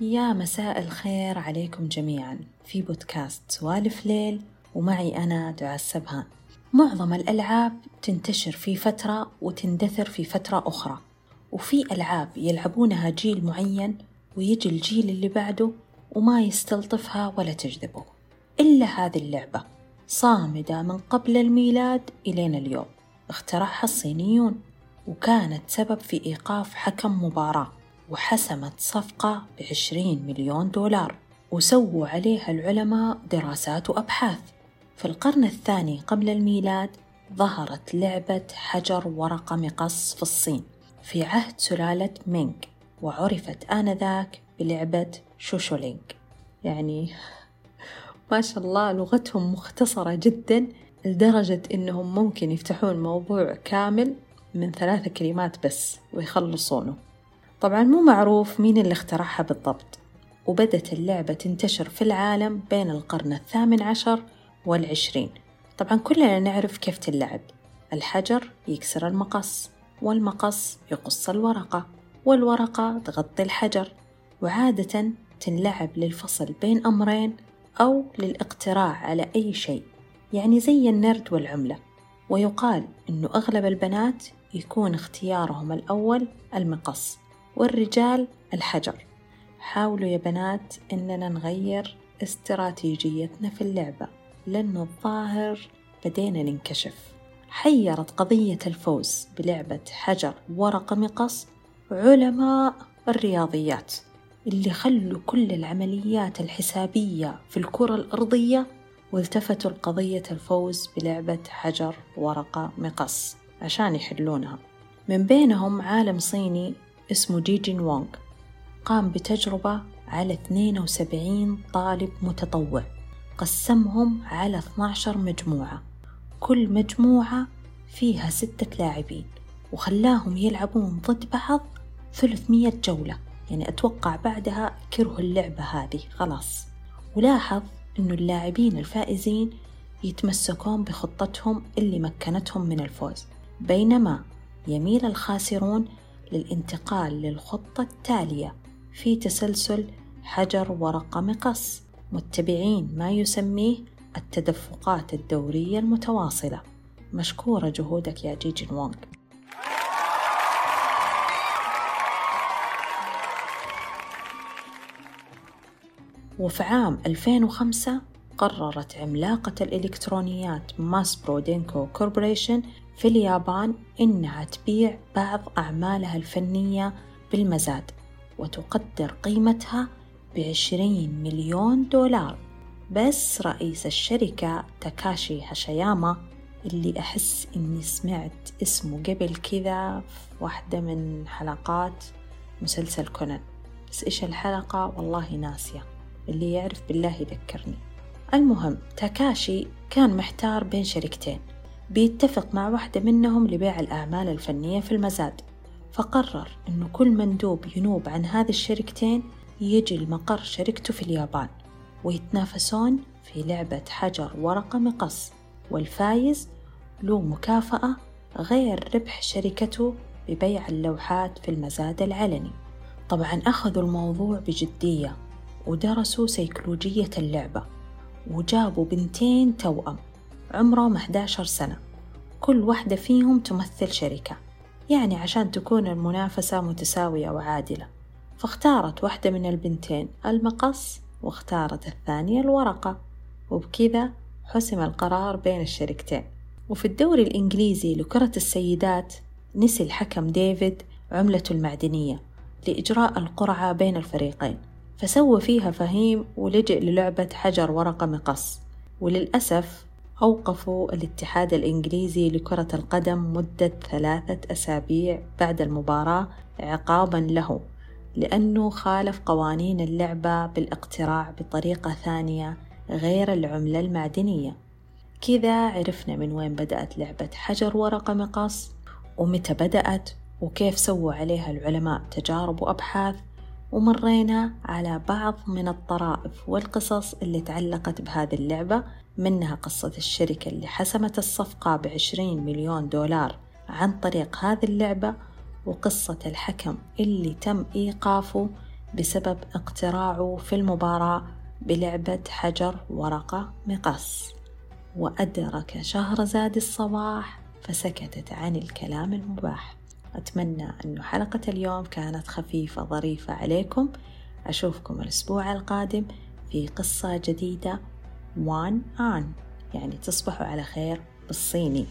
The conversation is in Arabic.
يا مساء الخير عليكم جميعا. في بودكاست سوالف ليل ومعي أنا دعاء السبهان. معظم الألعاب تنتشر في فترة وتندثر في فترة أخرى. وفي ألعاب يلعبونها جيل معين ويجي الجيل اللي بعده وما يستلطفها ولا تجذبه. إلا هذه اللعبة صامدة من قبل الميلاد إلين اليوم. اخترعها الصينيون وكانت سبب في إيقاف حكم مباراة. وحسمت صفقة بعشرين مليون دولار وسووا عليها العلماء دراسات وأبحاث. في القرن الثاني قبل الميلاد ظهرت لعبة حجر ورقة مقص في الصين في عهد سلالة مينغ وعرفت آنذاك بلعبة شوشولينغ. يعني ما شاء الله لغتهم مختصرة جدا لدرجة إنهم ممكن يفتحون موضوع كامل من ثلاثة كلمات بس ويخلصونه. طبعا مو معروف مين اللي اخترعها بالضبط وبدت اللعبة تنتشر في العالم بين القرن الثامن عشر والعشرين. طبعا كلنا نعرف كيف تلعب الحجر يكسر المقص والمقص يقص الورقة والورقة تغطي الحجر. وعادة تنلعب للفصل بين أمرين أو للاقتراع على أي شيء يعني زي النرد والعملة. ويقال أنه أغلب البنات يكون اختيارهم الأول المقص. والرجال الحجر. حاولوا يا بنات إننا نغير استراتيجيتنا في اللعبة لأنه الظاهر بدينا ننكشف. حيرت قضية الفوز بلعبة حجر ورقة مقص علماء الرياضيات اللي خلوا كل العمليات الحسابية في الكرة الأرضية والتفتوا لقضية الفوز بلعبة حجر ورقة مقص عشان يحلونها. من بينهم عالم صيني اسمه جيجين وونغ قام بتجربة على 72 طالب متطوع قسمهم على 12 مجموعة. كل مجموعة فيها ستة لاعبين وخلاهم يلعبون ضد بعض 300 جولة. يعني أتوقع بعدها كرهوا اللعبة هذه خلاص. ولاحظ أنه اللاعبين الفائزين يتمسكون بخطتهم اللي مكنتهم من الفوز. بينما يميل الخاسرون للانتقال للخطة التالية في تسلسل حجر ورقة مقص. متبعين ما يسميه التدفقات الدورية المتواصلة. مشكورة جهودك يا جيجين وونغ وفي عام 2005 قررت عملاقة الإلكترونيات Maspro Denkoh Corporation في اليابان إنها تبيع بعض أعمالها الفنية بالمزاد وتقدر قيمتها بعشرين مليون دولار. بس رئيس الشركة تاكاشي هاشياما اللي أحس إني سمعت اسمه قبل كذا في واحدة من حلقات مسلسل كونان. بس إيش الحلقة؟ والله ناسية. اللي يعرف بالله يذكرني. المهم تاكاشي كان محتار بين شركتين. بيتفق مع واحدة منهم لبيع الأعمال الفنية في المزاد. فقرر أنه كل مندوب ينوب عن هذه الشركتين يجي المقر شركته في اليابان ويتنافسون في لعبة حجر ورقة مقص. والفايز له مكافأة غير ربح شركته ببيع اللوحات في المزاد العلني. طبعا أخذوا الموضوع بجدية ودرسوا سيكولوجية اللعبة. وجابوا بنتين توأم عمرهم 11 سنة. كل واحدة فيهم تمثل شركة يعني عشان تكون المنافسة متساوية وعادلة. فاختارت واحدة من البنتين المقص واختارت الثانية الورقة. وبكذا حسم القرار بين الشركتين. وفي الدوري الإنجليزي لكرة السيدات نسي الحكم ديفيد عملته المعدنية لإجراء القرعة بين الفريقين. فسوى فيها فهيم ولجئ للعبة حجر ورقة مقص. وللأسف أوقفوا الاتحاد الإنجليزي لكرة القدم مدة ثلاثة أسابيع بعد المباراة عقابا له لأنه خالف قوانين اللعبة بالاقتراع بطريقة ثانية غير العملة المعدنية. كذا عرفنا من وين بدأت لعبة حجر ورقة مقص ومتى بدأت وكيف سووا عليها العلماء تجارب وأبحاث ومرينا على بعض من الطرائف والقصص اللي تعلقت بهذه اللعبة منها قصة الشركة اللي حسمت الصفقة بعشرين مليون دولار عن طريق هذه اللعبة وقصة الحكم اللي تم إيقافه بسبب اقتراعه في المباراة بلعبة حجر ورقة مقص. وأدرك شهرزاد الصباح فسكتت عن الكلام المباح. أتمنى أن حلقة اليوم كانت خفيفة ظريفة عليكم. أشوفكم الأسبوع القادم في قصة جديدة. وان آن. يعني تصبحوا على خير بالصيني.